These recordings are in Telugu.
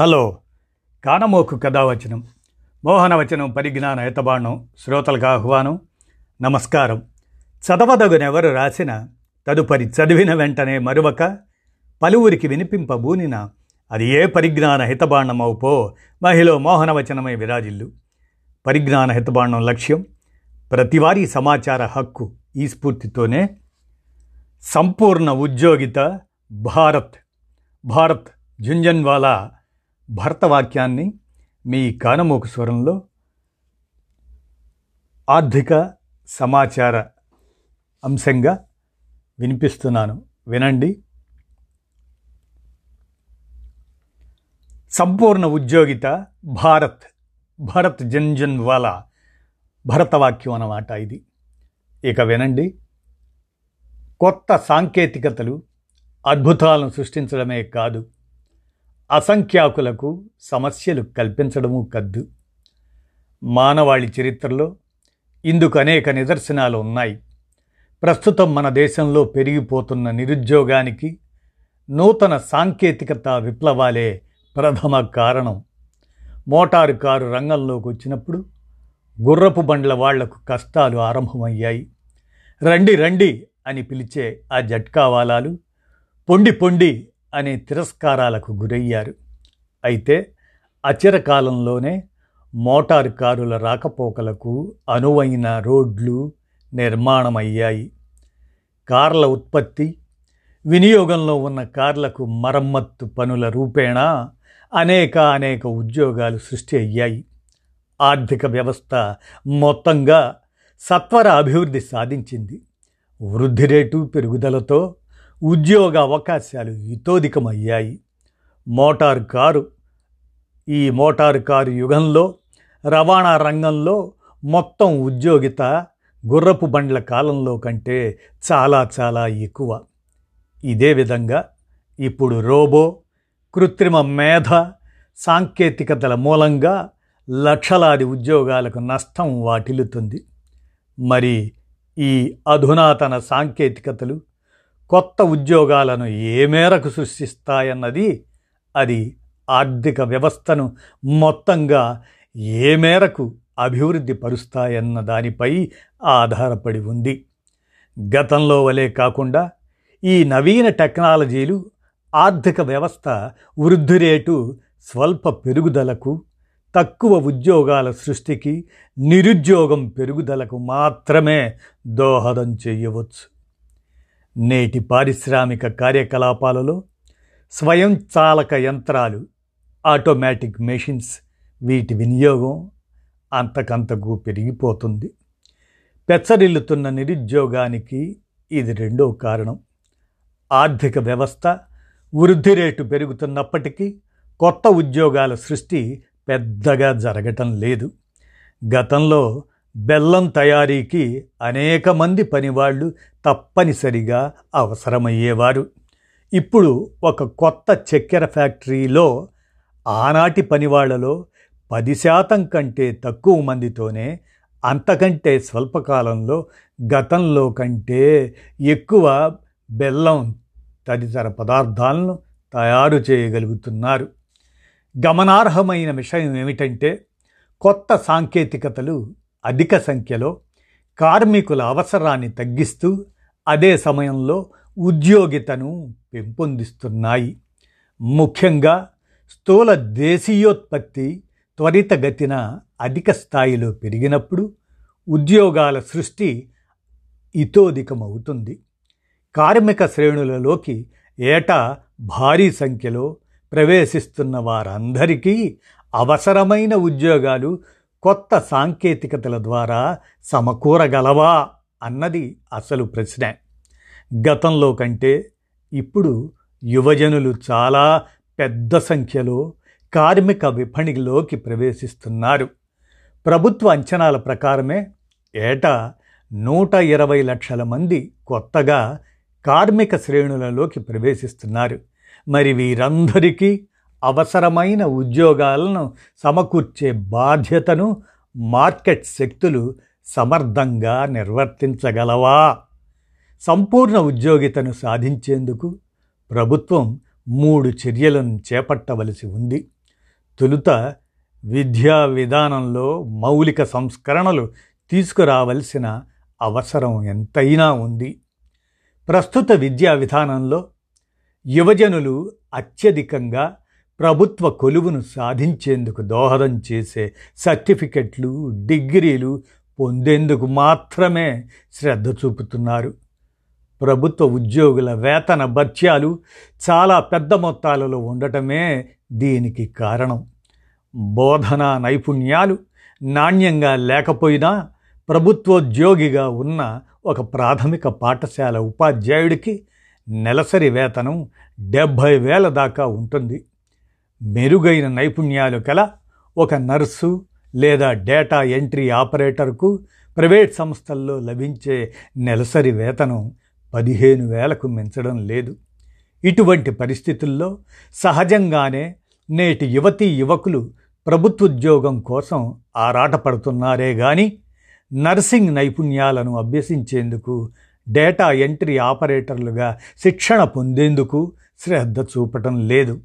హలో. కానమోకు కథావచనం. మోహనవచనం పరిజ్ఞాన హితబాణం శ్రోతలకు ఆహ్వానం. నమస్కారం. చదవదగునెవరు రాసిన తదుపరి చదివిన వెంటనే మరువక పలువురికి వినిపింపబూనిన అది ఏ పరిజ్ఞాన హితబాణమవుపో మహిళ మోహనవచనమై విరాజిల్లు. పరిజ్ఞాన హితబాణం లక్ష్యం ప్రతివారీ సమాచార హక్కు ఈ స్ఫూర్తితోనే. సంపూర్ణ ఉద్యోగిత భారత్. భారత్ జుంజన్వాలా భర్తవాక్యాన్ని మీ కానమోకు స్వరంలో ఆర్థిక సమాచార అంశంగా వినిపిస్తున్నాను. వినండి. సంపూర్ణ ఉద్యోగిత భారత్ భరత్ జన్జన్వాలా భరతవాక్యం అన్నమాట ఇది. ఇక వినండి. కొత్త సాంకేతికతలు అద్భుతాలను సృష్టించడమే కాదు. అసంఖ్యాకులకు సమస్యలు కల్పించడము కద్దు. మానవాళి చరిత్రలో ఇందుకు అనేక నిదర్శనాలు ఉన్నాయి. ప్రస్తుతం మన దేశంలో పెరిగిపోతున్న నిరుద్యోగానికి నూతన సాంకేతికత విప్లవాలే ప్రథమ కారణం. మోటారు కారు రంగంలోకి వచ్చినప్పుడు గుర్రపు బండ్ల వాళ్ళకు కష్టాలు ఆరంభమయ్యాయి. రండి రండి అని పిలిచే ఆ జట్కావాలాలు పొండి పొండి అనే తిరస్కారాలకు గురయ్యారు. అయితే అచిరకాలంలోనే మోటారు కారుల రాకపోకలకు అనువైన రోడ్లు నిర్మాణమయ్యాయి. కార్ల ఉత్పత్తి వినియోగంలో ఉన్న కార్లకు మరమ్మత్తు పనుల రూపేణా అనేక అనేక ఉద్యోగాలు సృష్టి అయ్యాయి. ఆర్థిక వ్యవస్థ మొత్తంగా సత్వర అభివృద్ధి సాధించింది. వృద్ధి రేటు పెరుగుదలతో ఉద్యోగ అవకాశాలు ఇతోధికమయ్యాయి. మోటారు కారు ఈ మోటారు కారు యుగంలో రవాణా రంగంలో మొత్తం ఉద్యోగిత గుర్రపు బండ్ల కాలంలో కంటే చాలా చాలా ఎక్కువ. ఇదే విధంగా ఇప్పుడు రోబో కృత్రిమ మేధ సాంకేతికతల మూలంగా లక్షలాది ఉద్యోగాలకు నష్టం వాటిల్లుతుంది. మరి ఈ అధునాతన సాంకేతికతలు కొత్త ఉద్యోగాలను ఏ మేరకు సృష్టిస్తాయన్నది అది ఆర్థిక వ్యవస్థను మొత్తంగా ఏ మేరకు అభివృద్ధి పరుస్తాయన్న దానిపై ఆధారపడి ఉంది. గతంలో వలె కాకుండా ఈ నవీన టెక్నాలజీలు ఆర్థిక వ్యవస్థ వృద్ధి రేటు స్వల్ప పెరుగుదలకు తక్కువ ఉద్యోగాల సృష్టికి నిరుద్యోగం పెరుగుదలకు మాత్రమే దోహదం చేయవచ్చు. నేటి పారిశ్రామిక కార్యకలాపాలలో స్వయంచాలక యంత్రాలు ఆటోమేటిక్ మెషిన్స్ వీటి వినియోగం అంతకంతకు పెరిగిపోతుంది. పెచ్చరిల్లుతున్న నిరుద్యోగానికి ఇది రెండో కారణం. ఆర్థిక వ్యవస్థ వృద్ధి రేటు పెరుగుతున్నప్పటికీ కొత్త ఉద్యోగాల సృష్టి పెద్దగా జరగటం లేదు. గతంలో బెల్లం తయారీకి అనేక మంది పనివాళ్ళు తప్పనిసరిగా అవసరమయ్యేవారు. ఇప్పుడు ఒక కొత్త చక్కెర ఫ్యాక్టరీలో ఆనాటి పనివాళ్ళలో పది శాతం కంటే తక్కువ మందితోనే అంతకంటే స్వల్పకాలంలో గతంలో కంటే ఎక్కువ బెల్లం తదితర పదార్థాలను తయారు చేయగలుగుతున్నారు. గమనార్హమైన విషయం ఏమిటంటే కొత్త సాంకేతికతలు అధిక సంఖ్యలో కార్మికుల అవసరాన్ని తగ్గిస్తూ అదే సమయంలో ఉద్యోగితను పెంపొందిస్తున్నాయి. ముఖ్యంగా స్థూల దేశీయోత్పత్తి త్వరితగతిన అధిక స్థాయిలో పెరిగినప్పుడు ఉద్యోగాల సృష్టి ఇతోధికమవుతుంది. కార్మిక శ్రేణులలోకి ఏటా భారీ సంఖ్యలో ప్రవేశిస్తున్న వారందరికీ అవసరమైన ఉద్యోగాలు కొత్త సాంకేతికతల ద్వారా సమకూరగలవా అన్నది అసలు ప్రశ్న. గతంలో కంటే ఇప్పుడు యువజనులు చాలా పెద్ద సంఖ్యలో కార్మిక విపణిలోకి ప్రవేశిస్తున్నారు. ప్రభుత్వ అంచనాల ప్రకారమే ఏటా నూట ఇరవై లక్షల మంది కొత్తగా కార్మిక శ్రేణులలోకి ప్రవేశిస్తున్నారు. మరి వీరందరికీ అవసరమైన ఉద్యోగాలను సమకూర్చే బాధ్యతను మార్కెట్ శక్తులు సమర్థంగా నిర్వర్తించగలవా? సంపూర్ణ ఉద్యోగితను సాధించేందుకు ప్రభుత్వం మూడు చర్యలను చేపట్టవలసి ఉంది. తొలుత విద్యా విధానంలో మౌలిక సంస్కరణలు తీసుకురావలసిన అవసరం ఎంతైనా ఉంది. ప్రస్తుత విద్యా విధానంలో యువజనులు అత్యధికంగా ప్రభుత్వ కొలువును సాధించేందుకు దోహదం చేసే సర్టిఫికెట్లు డిగ్రీలు పొందేందుకు మాత్రమే శ్రద్ధ చూపుతున్నారు. ప్రభుత్వ ఉద్యోగుల వేతన భత్యాలు చాలా పెద్ద మొత్తాలలో ఉండటమే దీనికి కారణం. బోధనా నైపుణ్యాలు నాణ్యంగా లేకపోయినా ప్రభుత్వోద్యోగిగా ఉన్న ఒక ప్రాథమిక పాఠశాల ఉపాధ్యాయుడికి నెలసరి వేతనం డెబ్భై వేల దాకా ఉంటుంది. మెరుగైన నైపుణ్యాలు కల ఒక నర్సు లేదా డేటా ఎంట్రీ ఆపరేటర్కు ప్రైవేట్ సంస్థల్లో లభించే నెలసరి వేతనం పదిహేను వేలకు మించడం లేదు. ఇటువంటి పరిస్థితుల్లో సహజంగానే నేటి యువతీ యువకులు ప్రభుత్వోద్యోగం కోసం ఆరాటపడుతున్నారే గాని నర్సింగ్ నైపుణ్యాలను అభ్యసించేందుకు డేటా ఎంట్రీ ఆపరేటర్లుగా శిక్షణ పొందేందుకు శ్రద్ధ చూపటం లేదు.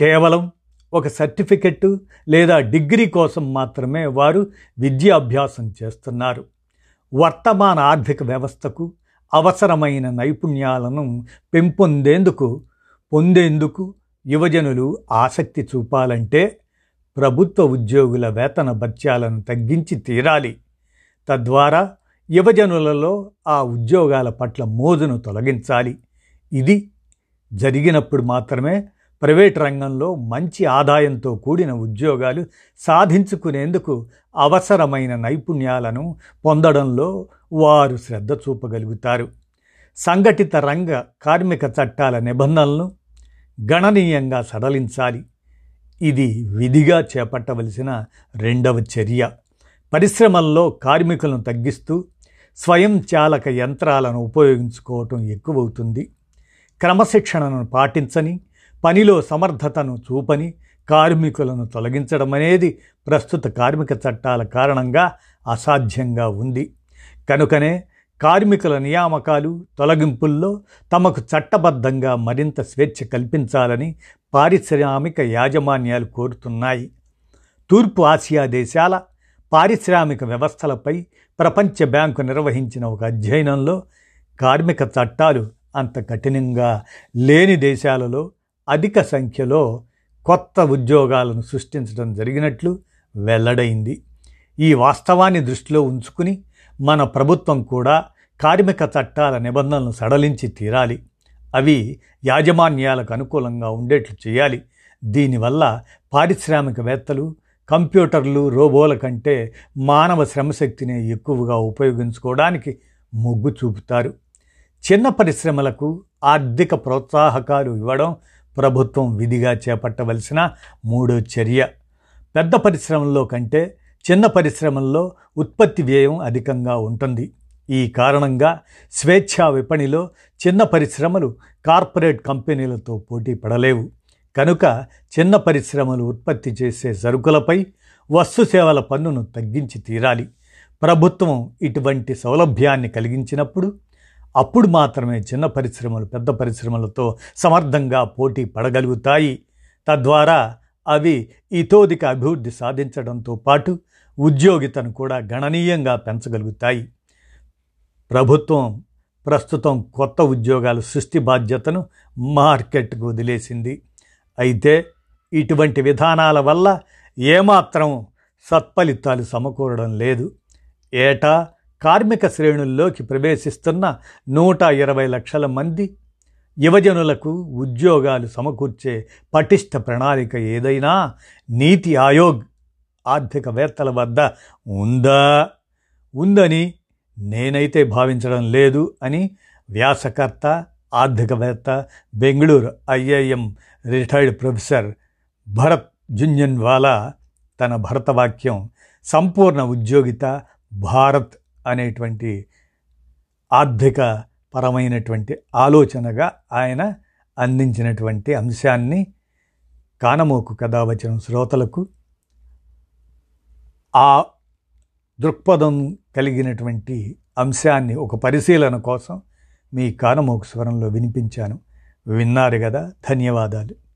కేవలం ఒక సర్టిఫికెట్ లేదా డిగ్రీ కోసం మాత్రమే వారు విద్యాభ్యాసం చేస్తున్నారు. వర్తమాన ఆర్థిక వ్యవస్థకు అవసరమైన నైపుణ్యాలను పెంపొందేందుకు పొందేందుకు యువజనులు ఆసక్తి చూపాలంటే ప్రభుత్వ ఉద్యోగుల వేతన భత్యాలను తగ్గించి తీరాలి. తద్వారా యువజనులలో ఆ ఉద్యోగాల పట్ల మోజును తొలగించాలి. ఇది జరిగినప్పుడు మాత్రమే ప్రైవేట్ రంగంలో మంచి ఆదాయంతో కూడిన ఉద్యోగాలు సాధించుకునేందుకు అవసరమైన నైపుణ్యాలను పొందడంలో వారు శ్రద్ధ చూపగలుగుతారు. సంఘటిత రంగ కార్మిక చట్టాల నిబంధనలను గణనీయంగా సడలించాలి. ఇది విధిగా చేపట్టవలసిన రెండవ చర్య. పరిశ్రమల్లో కార్మికులను తగ్గిస్తూ స్వయం చాలక యంత్రాలను ఉపయోగించుకోవటం ఎక్కువవుతుంది. క్రమశిక్షణను పాటించని పనిలో సమర్థతను చూపని కార్మికులను తొలగించడం అనేది ప్రస్తుత కార్మిక చట్టాల కారణంగా అసాధ్యంగా ఉంది. కనుకనే కార్మికుల నియామకాలు తొలగింపుల్లో తమకు చట్టబద్ధంగా మరింత స్వేచ్ఛ కల్పించాలని పారిశ్రామిక యాజమాన్యాలు కోరుతున్నాయి. తూర్పు ఆసియా దేశాల పారిశ్రామిక వ్యవస్థలపై ప్రపంచ బ్యాంకు నిర్వహించిన ఒక అధ్యయనంలో కార్మిక చట్టాలు అంత కఠినంగా లేని దేశాలలో అధిక సంఖ్యలో కొత్త ఉద్యోగాలను సృష్టించడం జరిగినట్లు వెల్లడైంది. ఈ వాస్తవాన్ని దృష్టిలో ఉంచుకుని మన ప్రభుత్వం కూడా కార్మిక చట్టాల నిబంధనలను సడలించి తీరాలి. అవి యాజమాన్యాలకు అనుకూలంగా ఉండేట్లు చేయాలి. దీనివల్ల పారిశ్రామికవేత్తలు కంప్యూటర్లు రోబోల కంటే మానవ శ్రమశక్తిని ఎక్కువగా ఉపయోగించుకోవడానికి మొగ్గు చూపుతారు. చిన్న పరిశ్రమలకు ఆర్థిక ప్రోత్సాహకాలు ఇవ్వడం ప్రభుత్వం విధిగా చేపట్టవలసిన మూడో చర్య. పెద్ద పరిశ్రమల్లో కంటే చిన్న పరిశ్రమల్లో ఉత్పత్తి వ్యయం అధికంగా ఉంటుంది. ఈ కారణంగా స్వేచ్ఛా విపణిలో చిన్న పరిశ్రమలు కార్పొరేట్ కంపెనీలతో పోటీ పడలేవు. కనుక చిన్న పరిశ్రమలు ఉత్పత్తి చేసే సరుకులపై వస్తు సేవల పన్నును తగ్గించి తీరాలి. ప్రభుత్వం ఇటువంటి సౌలభ్యాన్ని కలిగించినప్పుడు అప్పుడు మాత్రమే చిన్న పరిశ్రమలు పెద్ద పరిశ్రమలతో సమర్థంగా పోటీ పడగలుగుతాయి. తద్వారా అవి ఇతోధిక అభివృద్ధి సాధించడంతో పాటు ఉద్యోగితను కూడా గణనీయంగా పెంచగలుగుతాయి. ప్రభుత్వం ప్రస్తుతం కొత్త ఉద్యోగాల సృష్టి బాధ్యతను మార్కెట్కు వదిలేసింది. అయితే ఇటువంటి విధానాల వల్ల ఏమాత్రం సత్ఫలితాలు సమకూరడం లేదు. ఏటా కార్మిక శ్రేణుల్లోకి ప్రవేశిస్తున్న నూట ఇరవై లక్షల మంది యువజనులకు ఉద్యోగాలు సమకూర్చే పటిష్ట ప్రణాళిక ఏదైనా నీతి ఆయోగ్ ఆర్థికవేత్తల వద్ద ఉందా? ఉందని నేనైతే భావించడం లేదు అని వ్యాసకర్త ఆర్థికవేత్త Bengaluru IIM retired professor Bharat Jhunjhunwala తన భరతవాక్యం సంపూర్ణ ఉద్యోగిత భారత్ అనేటువంటి ఆర్థిక పరమైనటువంటి ఆలోచనగా ఆయన అందించినటువంటి అంశాన్ని కానమోకు కథావచనం శ్రోతలకు ఆ దృక్పథం కలిగినటువంటి అంశాన్ని ఒక పరిశీలన కోసం మీ కానమోకు స్వరంలో వినిపించాను. విన్నారు కదా ధన్యవాదాలు.